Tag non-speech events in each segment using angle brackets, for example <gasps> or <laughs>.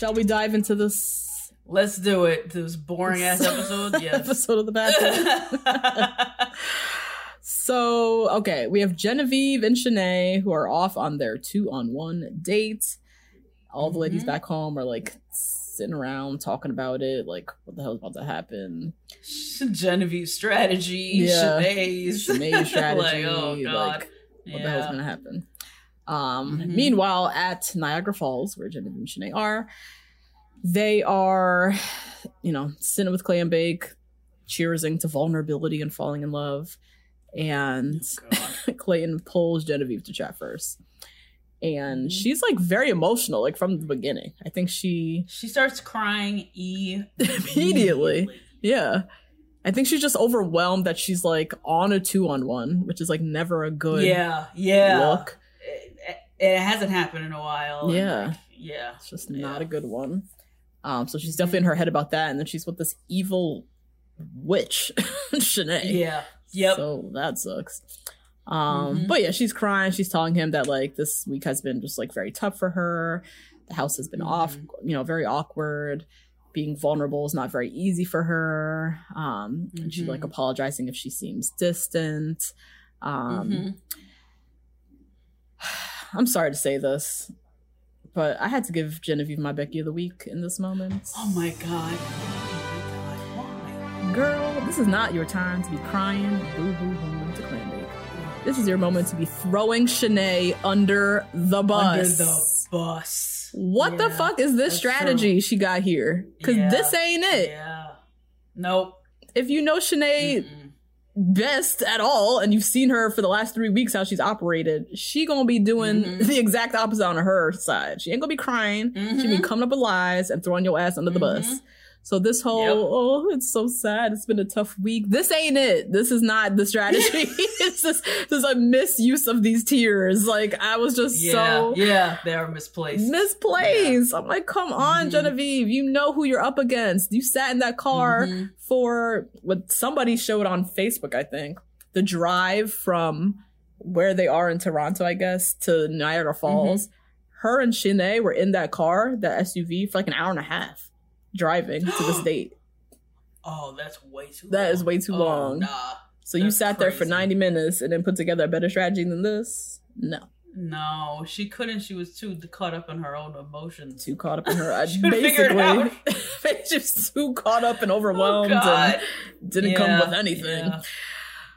Shall we dive into this Let's do it. This boring ass <laughs> episode. Yes. episode of the Bachelor? <laughs> so, okay, we have Genevieve and Shanae who are off on their two on one date. All the ladies mm-hmm. back home are like sitting around talking about it, like what the hell's about to happen. Genevieve's strategy. Yeah. Shanae's. Shanae's strategy, <laughs> like, oh god. like, what the hell's Yeah. gonna happen. Um, Mhm. Meanwhile, at Niagara Falls, where Genevieve and Shanae are, they are, you know, sitting with Clambake, cheersing to vulnerability and falling in love. And God. <laughs> Clayton pulls Genevieve to chat first. And Mhm. she's like very emotional, like from the beginning. I think she, She starts crying e <laughs> Immediately. yeah. I think she's just overwhelmed that she's like on a two on one, which is like never a good Yeah, yeah. look. It, hasn't happened in a while. Yeah. like, yeah. It's just not Yeah. a good one. Um, so she's definitely in her head about that, and then she's with this evil witch, <laughs> Shanae. Yeah. Yep. So that sucks. Um, Mhm. but yeah, she's crying. She's telling him that like this week has been just like very tough for her. The house has been off, Mm-hmm. you know, very awkward. Being vulnerable is not very easy for her. Um, and she's like apologizing if she seems distant. Um, Mhm. I'm sorry to say this, but I had to give Genevieve my Becky of the week in this moment. Oh my god. Oh my god. Girl, this is not your time to be crying boo hoo hoo to Clambake. This is your moment to be throwing Shanae under the bus. Under the bus. What the fuck is this strategy true. she got here? Because Yeah, this ain't it. Yeah. Nope. If you know Shanae Mm-mm. Best at all, and you've seen her for the last three weeks how she's operated, she gonna be doing Mhm. the exact opposite on her side. She ain't gonna be crying. She be Mhm. coming up with lies and throwing your ass under the bus. So this whole Yep. oh, it's so sad. It's been a tough week. This ain't it. This is not the strategy. it's just there's a misuse of these tears. Like I was just Yeah. so yeah. They are misplaced. misplaced. I'm like, come on, Mhm. Genevieve. You know who you're up against. You sat in that car Mhm. for what somebody showed on Facebook, I think. The drive from where they are in Toronto, I guess, to Niagara Falls. Her and Shanae were in that car, that SUV, for like an hour and a half driving to this <gasps> date. Oh, that's way too. That long. is way too Oh, long. Nah. So you sat there for 90 minutes and then put together a better strategy than this? No. No, she couldn't. She was too caught up in her own emotions. Too caught up in her. I <laughs> She couldn't figure it basically, just <laughs> too caught up and overwhelmed Oh, and didn't come with anything. yeah.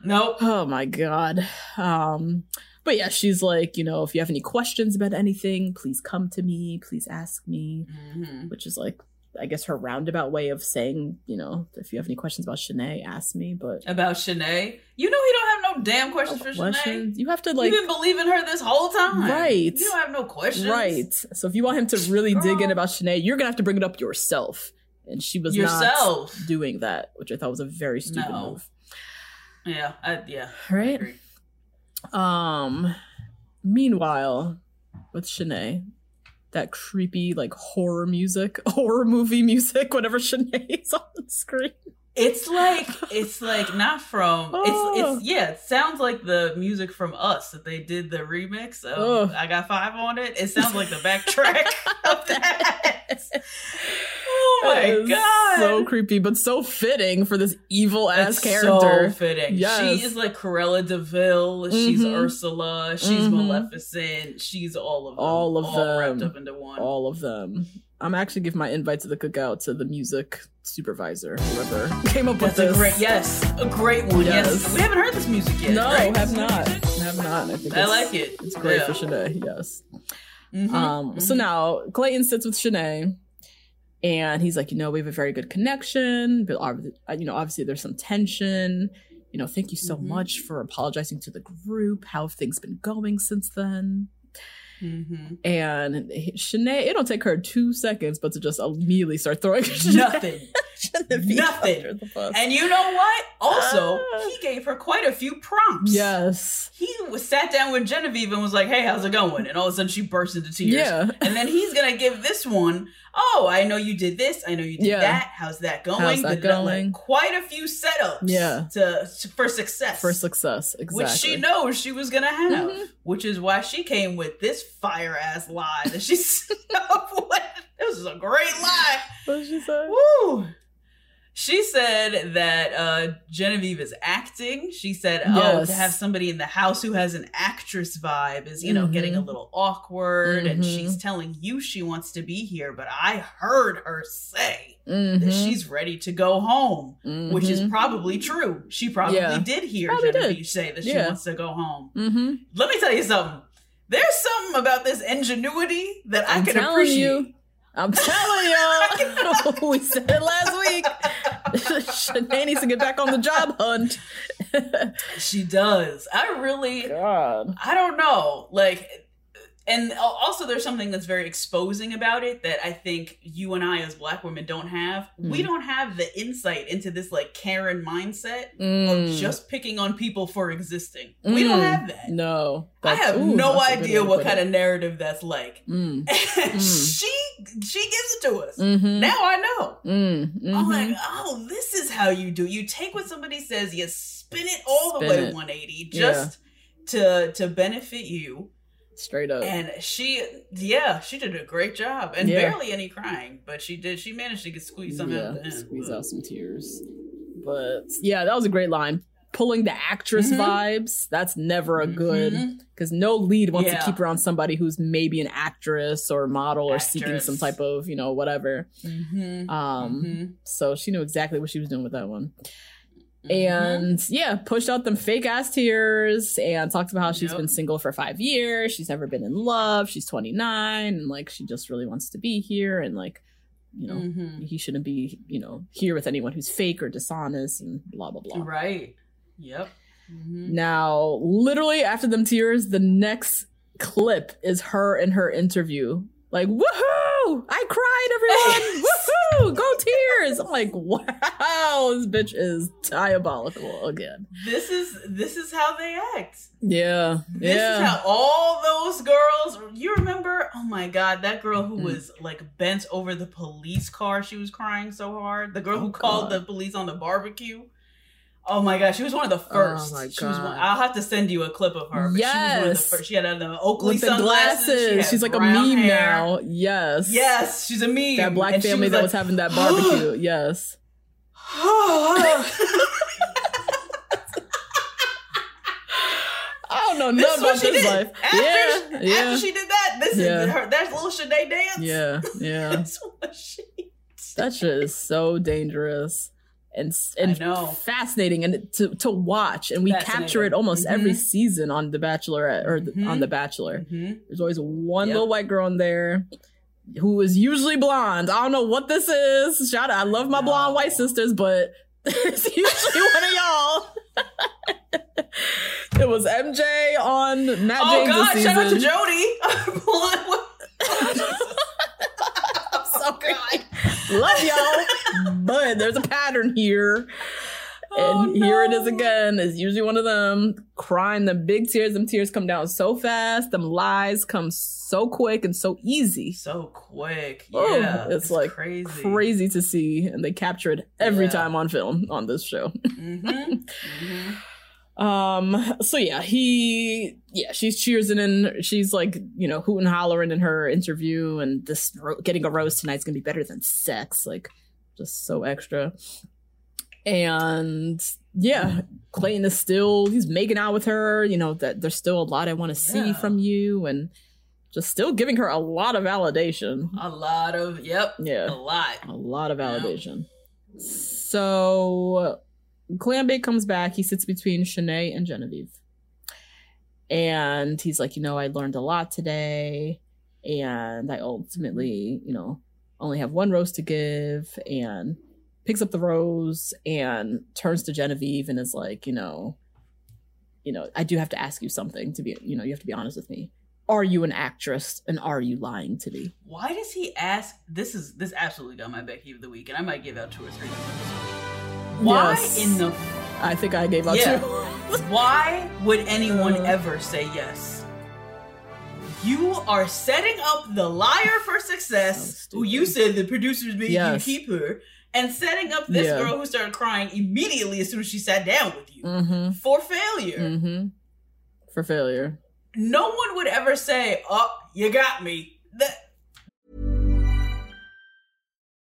Nope. Oh my god. Um but yeah, she's like, you know, if you have any questions about anything, please come to me, please ask me, Mhm. which is like I guess her roundabout way of saying, you know, if you have any questions about Shanae, ask me. But About Shanae, you know he don't have no damn questions for Shanae. you have to like. You've been believing her this whole time, Right. You don't have no questions, right. So if you want him to really dig in about Shanae, you're gonna have to bring it up yourself. And she was Yourself. not doing that, which I thought was a very stupid No. move. Yeah, I, yeah. I Right? agree. Um meanwhile, with Shanae, that creepy like horror music, <laughs> horror movie music, whatever Shanae's <laughs> on the screen. It's like it's like not from Oh. it's it's yeah. It sounds like the music from Us that they did the remix of Oh. I Got Five on it. It sounds like the backtrack <laughs> of that. Oh my god. so creepy, but so fitting for this evil ass character. So fitting. Yes. She is like Cruella de Vil. She's Mhm. Ursula. She's Mhm. Maleficent. She's all of them. All of them. wrapped up into one. All of them. I'm actually giving my invite to the cookout to the music supervisor, whoever <laughs> came up with That's a this. great, yes, a great one. Yes. Yes. we haven't heard this music yet. No, right? have not. Have not. I think I like it. It's great Yeah. for Shanae, yes. Mhm, Um, so mhm. now Clayton sits with Shanae and he's like, you know, we have a very good connection, but ob- you know, obviously there's some tension. You know, thank you so Mhm. much for apologizing to the group. How have things been going since then? Mhm. And Shanae, it'll take her two seconds, but to just immediately start throwing <laughs> nothing. <laughs> Nothing. under the bus. And you know what? Also, Ah. he gave her quite a few prompts. yes. He was sat down with Genevieve and was like, "Hey, how's it going?" And all of a sudden, she burst into tears. Yeah. And then he's gonna give this one, "Oh, I know you did this. I know you did Yeah. that. How's that going?" How's that Da-da-da. Like, going? quite a few setups. Yeah. To, to- for success. For success. Exactly. Which she knows she was gonna have, Mhm. which is why she came with this fire ass lie that she set up with. This is a great lie. What did she say? Woo! She said that uh, Genevieve is acting. She said, "Oh, Yes. to have somebody in the house who has an actress vibe is, you know, getting a little awkward." And Mhm. she's telling you she wants to be here, but I heard her say Mhm. that she's ready to go home, which is Mhm. probably true. She probably Yeah. did hear Probably Genevieve did. say that she wants to go home. Mhm. Let me tell you something. There's something about this ingenuity that I I'm can telling appreciate. you. I'm telling y'all. <laughs> <laughs> we said it last week. <laughs> Shanae needs to get back on the job hunt. She does. I really God. I don't know. Like, and also there's something that's very exposing about it that I think you and I as black women don't have. We Mm. don't have the insight into this like Karen mindset Mm. of just picking on people for existing. We don't Mm. have that. No. I have ooh, no that's a good idea what kind it. of narrative that's like. Mm. And Mm. <laughs> she she gives it to us. Mhm. Now I know. Mm. I'm like, oh, this is how you do. You take what somebody says, you spin it all the way it. 180 Yeah. just to to benefit you. Straight up. And she, yeah, she did a great job, and Yeah. barely any crying, but she did. She managed to get squeezed some out the end. squeeze but- out some tears. But yeah, that was a great line. Pulling the actress Mhm. vibes, that's never a good because no lead wants Yeah. to keep around somebody who's maybe an actress or model or seeking some type of, you know, whatever. Mhm. Um Mhm. so she knew exactly what she was doing with that one. Mhm. And yeah, pushed out them fake ass tears and talks about how she's Yep. been single for five years. She's never been in love. She's 29 and like she just really wants to be here and like, you know, Mhm. he shouldn't be, you know, here with anyone who's fake or dishonest and blah blah blah. right. Yep. Mhm. Now, literally after them tears, the next clip is her in her interview. Like, woohoo! I cried, everyone! <laughs> woohoo! Go tears! I'm like, wow, this bitch is diabolical again. This is this is how they act. Yeah. This yeah. is how all those girls. You remember? Oh my god, that girl who Mm. was like bent over the police car. She was crying so hard. The girl Oh, who called God. the police on the barbecue. Oh my god, she was one of the first. Oh, my She was one, God. I'll have to send you a clip of her. But she was one of the Yes. first. She had uh, the Oakley With the sunglasses. glasses. She She's like a meme hair. now. Yes. Yes, she's a meme. That black And she family that like, was having that <gasps> barbecue. yes. <laughs> I don't know This nothing is what about she this did. life. After, yeah. after Yeah. she did that, this Yeah. is her. That's little Shanae dance. yeah. Yeah. <laughs> She. That shit is so dangerous and and fascinating and to to watch. And we capture it almost every Mhm. season on The Bachelorette or the, Mhm. on The Bachelor. Mhm. There's always one Yep. little white girl in there who is usually blonde. I don't know what this is. Shout out, I love my No. blonde white sisters, but <laughs> it's usually <laughs> one of y'all. <laughs> it was MJ on Matt Oh James God! Shout out to. Jody. I'm sorry. Love y'all, but there's a pattern here. Oh, And here it is again. It's usually one of them crying the big tears. Them tears come down so fast. Them lies come so quick and so easy. so quick. Oh, Yeah, it's, like crazy. crazy to see, and they capture it every Yeah. time on film on this show. hmm <laughs> hmm Um. So yeah, he yeah, she's cheersing and she's like you know hooting hollering in her interview, and this ro- getting a rose tonight's gonna be better than sex. Like, just so extra. And yeah, Clayton is still he's making out with her. You know that there's still a lot I want to see Yeah. from you, and just still giving her a lot of validation. A lot of yep. Yeah. A lot. A lot of validation. So Clambake comes back. He sits between Shanae and Genevieve. And he's like, you know, I learned a lot today. And I ultimately, you know, only have one rose to give. And picks up the rose and turns to Genevieve and is like, you know, you know, I do have to ask you something to be, you know, you have to be honest with me. Are you an actress and are you lying to me? Why does he ask? This is this absolutely got my Becky of the week, and I might give out two or three. Why Yes. in the I think I gave up Yeah. too. <laughs> Why would anyone Uh. ever say yes? You are setting up the liar for success, who you said the producers made Yes. you keep her, and setting up this Yeah. girl who started crying immediately as soon as she sat down with you mm-hmm. for failure. Mm-hmm. For failure. No one would ever say, "Oh, you got me." That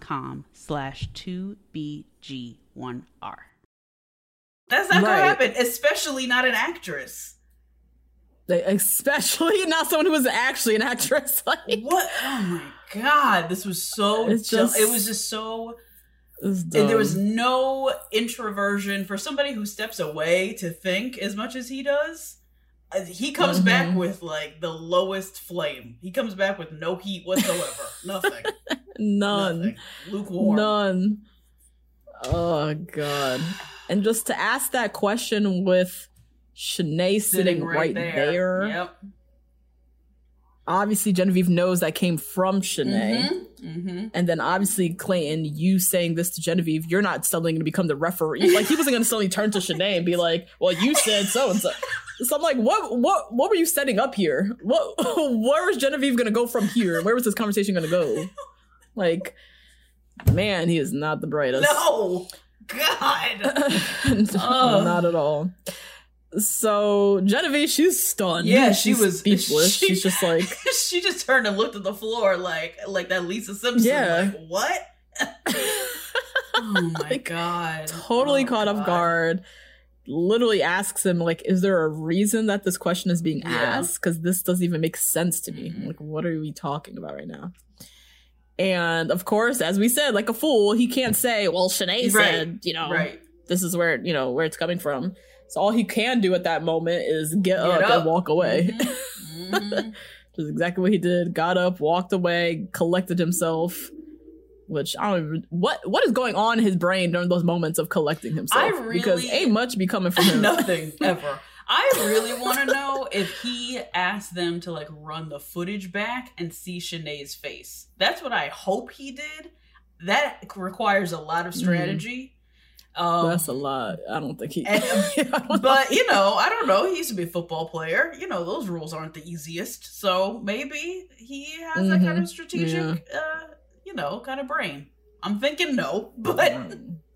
com slash 2BG1R. That's not Right. gonna happen, especially not an actress. Like, Especially not someone who is actually an actress. <laughs> Like, What? Oh my god, this was so. It's du- just- it was just so. it's And there was no introversion for somebody who steps away to think as much as he does. He comes Mhm. back with like the lowest flame. He comes back with no heat whatsoever. <laughs> Nothing. none. Nothing. Lukewarm. None. Oh god. And just to ask that question with Shanae sitting, right, there. Yep. Obviously Genevieve knows that came from Shanae. Mm-hmm. And then obviously Clayton, you saying this to Genevieve, you're not suddenly gonna become the referee. Like he wasn't gonna suddenly turn to Shanae and be like, Well, you said so and so. So I'm like, what what what were you setting up here? What <laughs> where was Genevieve gonna go from here? Where was this conversation gonna go? Like, man, he is not the brightest. No. God. <laughs> No, not at all. So Genevieve, she's stunned. Yeah, she She's was speechless. she- she's just like, <laughs> she just turned and looked at the floor like like that Lisa Simpson. Yeah. Like, what? <laughs> oh my god. totally Oh, caught off guard. Literally asks him, like, is there a reason that this question is being Yeah. asked? Because this doesn't even make sense to me. Mhm. Like, what are we talking about right now? And of course, as we said, like a fool, he can't say, well, Shanae said, you know, right. this is where, you know, where it's coming from. So all he can do at that moment is get, up, up. and walk away. Mhm. <laughs> Which is exactly what he did. Got up, walked away, collected himself. Which I don't even what what is going on in his brain during those moments of collecting himself? I because really- ain't much be coming from him. <laughs> Nothing <laughs> ever. I really want to know if he asked them to like run the footage back and see Shanae's face. That's what I hope he did. That requires a lot of strategy. Um, That's a lot. I don't think he. and- <laughs> know. but you know, I don't know. He used to be a football player. You know, those rules aren't the easiest. So maybe he has that kind Mhm. of strategic, uh, you know, kind of brain. I'm thinking no, <laughs> but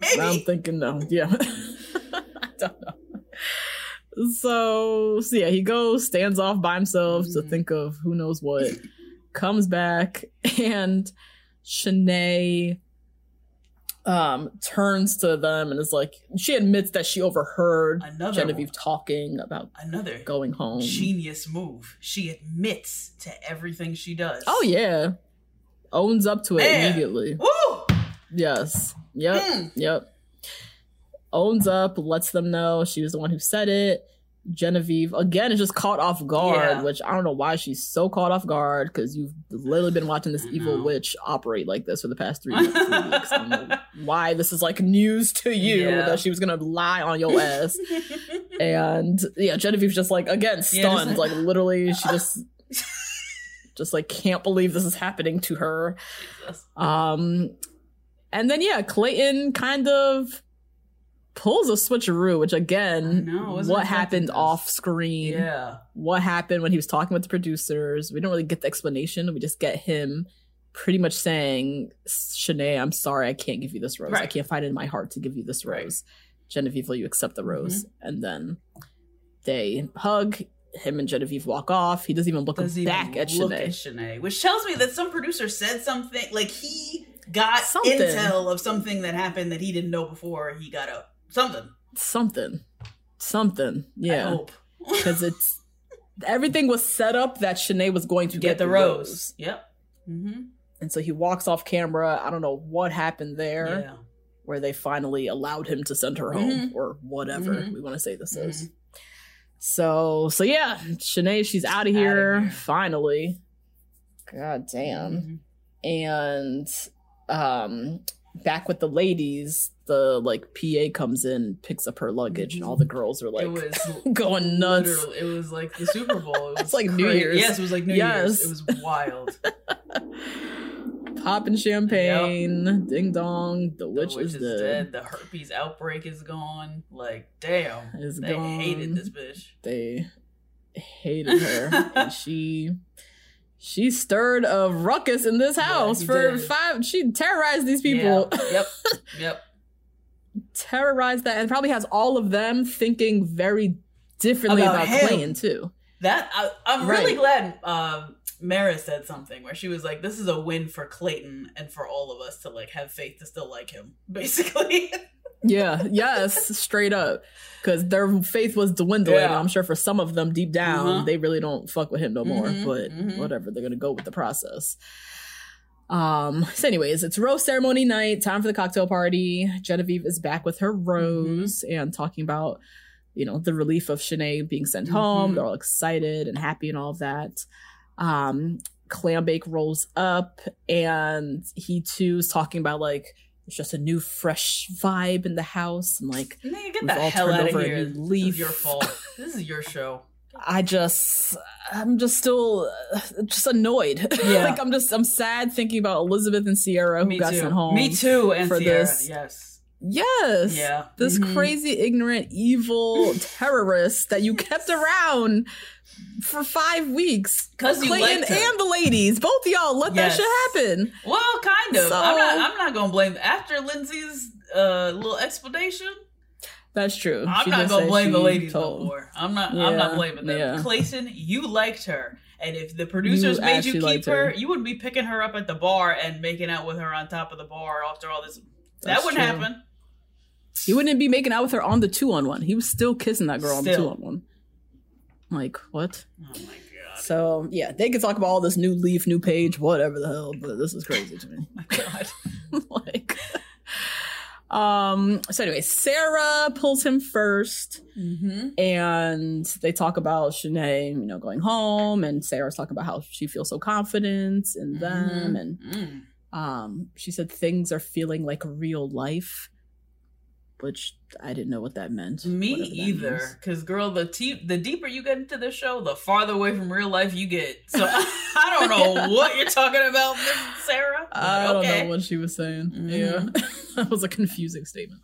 maybe I'm thinking no. Yeah. <laughs> I don't know. So, so yeah, he goes, stands off by himself to Mhm. think of who knows what, comes back, and Shanae um turns to them and is like she admits that she overheard Another Genevieve one. talking about Another going home. genius move. She admits to everything she does. oh yeah. Owns up to it Man. immediately. Woo! Yes. Yep. Mm. Yep. Owns up, lets them know she was the one who said it. Genevieve again is just caught off guard, Yeah. which I don't know why she's so caught off guard because you've literally been watching this evil witch operate like this for the past three, three <laughs> weeks. I why this is like news to you Yeah. that she was gonna lie on your ass. <laughs> and yeah, Genevieve's just like again Yeah, stunned, like- like literally she just just like can't believe this is happening to her. Jesus. Um, and then yeah, Clayton kind of pulls a switcheroo, which again, know, what happened off screen? Yeah. What happened when he was talking with the producers? We don't really get the explanation. We just get him pretty much saying, "Shanae, I'm sorry, I can't give you this rose. I can't find it in my heart to give you this Right. rose. Genevieve, will you accept the rose?" Mm-hmm. And then they hug. Him and Genevieve walk off. He doesn't even look Doesn't back even at look Shanae. at Shanae, which tells me that some producer said something like he got Something. intel of something that happened that he didn't know before he got up. Something. Something, something. Yeah. because <laughs> it's everything was set up that Shanae was going to get, get the rose. Yep. Mm-hmm. and so he walks off camera. I don't know what happened there, Yeah. where they finally allowed him to send her home Mhm. or whatever Mhm. we want to say this Mhm. is. So, so yeah, Shanae, she's out of here, here. finally. God damn. Mhm. And um, back with the ladies, the like PA comes in, picks up her luggage, and all the mm-hmm. girls are like it was <laughs> going nuts. It was like the Super Bowl. It <laughs> was It's like New. Year's. Yes, it was like New Yes. Year's. It was wild. <laughs> popping champagne, ding dong, the the witch, witch is, is dead. dead. The herpes outbreak is gone. Like, damn. Is they gone. hated this bitch. They hated her, and she she stirred a ruckus in this house she for did. five. She terrorized these people, Yeah. Yep. <laughs> Yep. terrorized that, and probably has all of them thinking very differently About about, him. Clayton too. That I, I'm really Right. glad um, Mara said something where she was like, "This is a win for Clayton and for all of us to like have faith to still like him." <laughs> Basically, Yeah, yes, straight up, because their faith was dwindling. Yeah. I'm sure for some of them, deep down, Mhm. they really don't fuck with him no more. Mhm, But mhm. whatever, they're gonna go with the process. Um. So, anyways, it's rose ceremony night. Time for the cocktail party. Genevieve is back with her rose Mm-hmm. and talking about, you know, the relief of Shanae being sent home. Mhm. They're all excited and happy and all of that. Um. Clambake rolls up and he too is talking about like it's just a new fresh vibe in the house and like nigga, get the hell out of here. This your fault. This is your show. <laughs> I just I'm just still uh, just annoyed. <laughs> Yeah. like I'm just I'm sad thinking about Elizabeth and Sierra who Me got too. sent home. Me too. And for Sierra. this. Yes. Yes. Yeah. This Mhm. crazy, ignorant, evil <laughs> terrorist that you kept around for five weeks. 'Cause you Clayton and the ladies, both y'all let Yes. that shit happen. Well, kind of. So- I'm not. I'm not gonna blame after Lindsay's uh, little explanation. That's true. I'm She not gonna blame the ladies told- no more. I'm not. I'm not blaming them. yeah. Clayton, you liked her, and if the producers You made you keep her, her. you wouldn't be picking her up at the bar and making out with her on top of the bar after all this. that wouldn't true. happen. He wouldn't be making out with her on the two on one. He was still kissing that girl on the two on one. Like what? Oh my god. So yeah, they can talk about all this new leaf, new page, whatever the hell, but this is crazy to me. <laughs> my God. <laughs> like um so anyway sarah pulls him 1st Mm-hmm. and they talk about Shanae, you know, going home, and Sarah's talking about how she feels so confident in them, and Mm. um, she said things are feeling like real life, which I didn't know what that meant. Me that either, because girl, the te- the deeper you get into the show, the farther away from real life you get. So <laughs> I don't know <laughs> what you're talking about, Miss Sarah. I don't know what she was saying. Mhm. Yeah, <laughs> that was a confusing statement.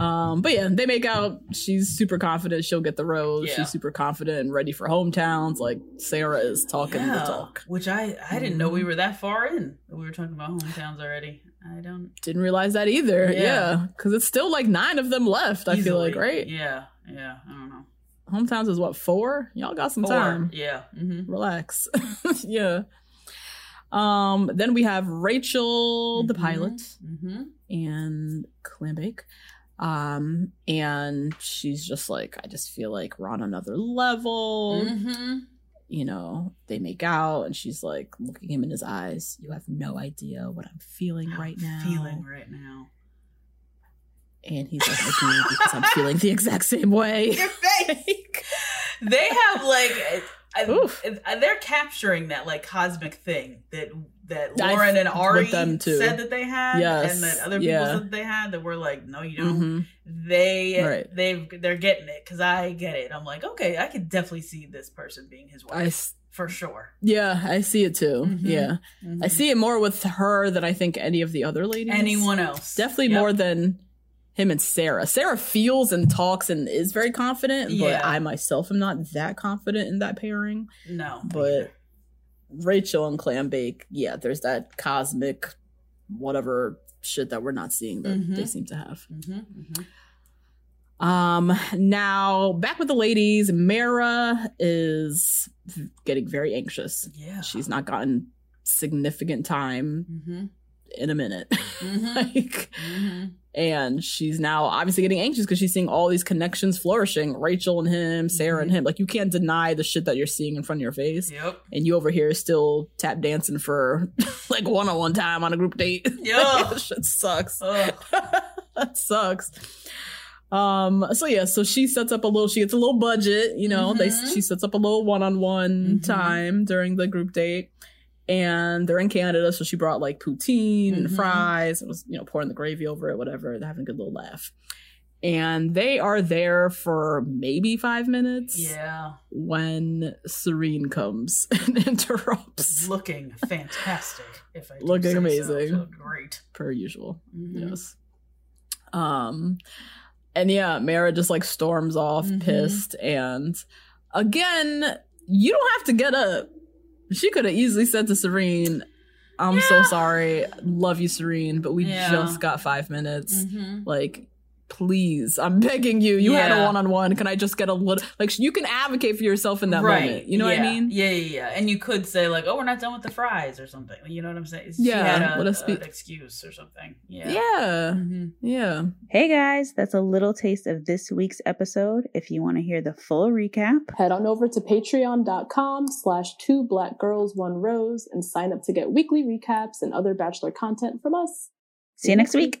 Um, but yeah, they make out. She's super confident she'll get the rose. Yeah. She's super confident and ready for hometowns. Like Sarah is talking the talk. which I I didn't know we Mhm. were that far in. We were talking about hometowns already. I don't Didn't realize that either. Yeah. Yeah, because it's still like nine of them left. I feel like right. Yeah, yeah. I don't know. Hometowns is what four? Y'all got some Four. time. Yeah. Mm-hmm. Relax. <laughs> yeah. Um. Then we have Rachel, the pilot. Mm-hmm. and Clambake. Um, and she's just like, I just feel like we're on another level. You know, they make out, and she's like looking him in his eyes. You have no idea what I'm feeling right now. Feeling right now. And he's like, I do because I'm feeling the exact same way. <laughs> Your face. they have like, I. I- uh, they're capturing that like cosmic thing that that Lauren and Arie said that they had, Yes, and that other people yeah. said that they had. That were like, no, you don't. Mhm. They Right. they've they're getting it because I get it. I'm like, okay, I could definitely see this person being his wife I, for sure. yeah, I see it too. Mhm. Yeah, I Mhm. see it more with her than I think any of the other ladies. anyone else. definitely Yep. more than him and Sarah. Sarah feels and talks and is very confident, but I myself am not that confident in that pairing. No, But. Rachel and Clambake, yeah, there's that cosmic whatever shit that we're not seeing that Mhm. they seem to have. Mhm, mhm. Um now back with the ladies, Mara is getting very anxious. yeah, She's not gotten significant time Mhm, in a minute. mhm, <laughs> like mhm. and she's now obviously getting anxious because she's seeing all these connections flourishing rachel and him sarah and Mhm. him like you can't deny the shit that you're seeing in front of your face Yep. and you over here still tap dancing for <laughs> like one-on-one time on a group date <laughs> Yeah. shit sucks that sucks um so yeah so she sets up a little she gets a little budget you know they Mhm. she sets up a little one-on-one Mhm. time during the group date and they're in canada so she brought like poutine and Mhm. fries and was you know pouring the gravy over it whatever they're having a good little laugh and they are there for maybe five minutes Yeah, when serene comes <laughs> and interrupts looking fantastic. If I Looking amazing. So great. per usual Mhm. Yes. Um, and yeah, Mara just like storms off, Mhm. pissed, and again, you don't have to get up. She could have easily said to Serene, "I'm so sorry, love you, Serene, but we Yeah. just got five minutes. Mhm. Like." Please, I'm begging you. You had a one on one. Can I just get a little like you can advocate for yourself in that right. moment? You know what I mean? Yeah, yeah, yeah. And you could say like, "Oh, we're not done with the fries" or something. You know what I'm saying? She Yeah, had a, let us be- excuse or something. Yeah. Yeah. Mhm. Yeah. Hey guys, that's a little taste of this week's episode. If you want to hear the full recap, Head on over to patreon.com slash two black girls one rose and sign up to get weekly recaps and other bachelor content from us. see you next week.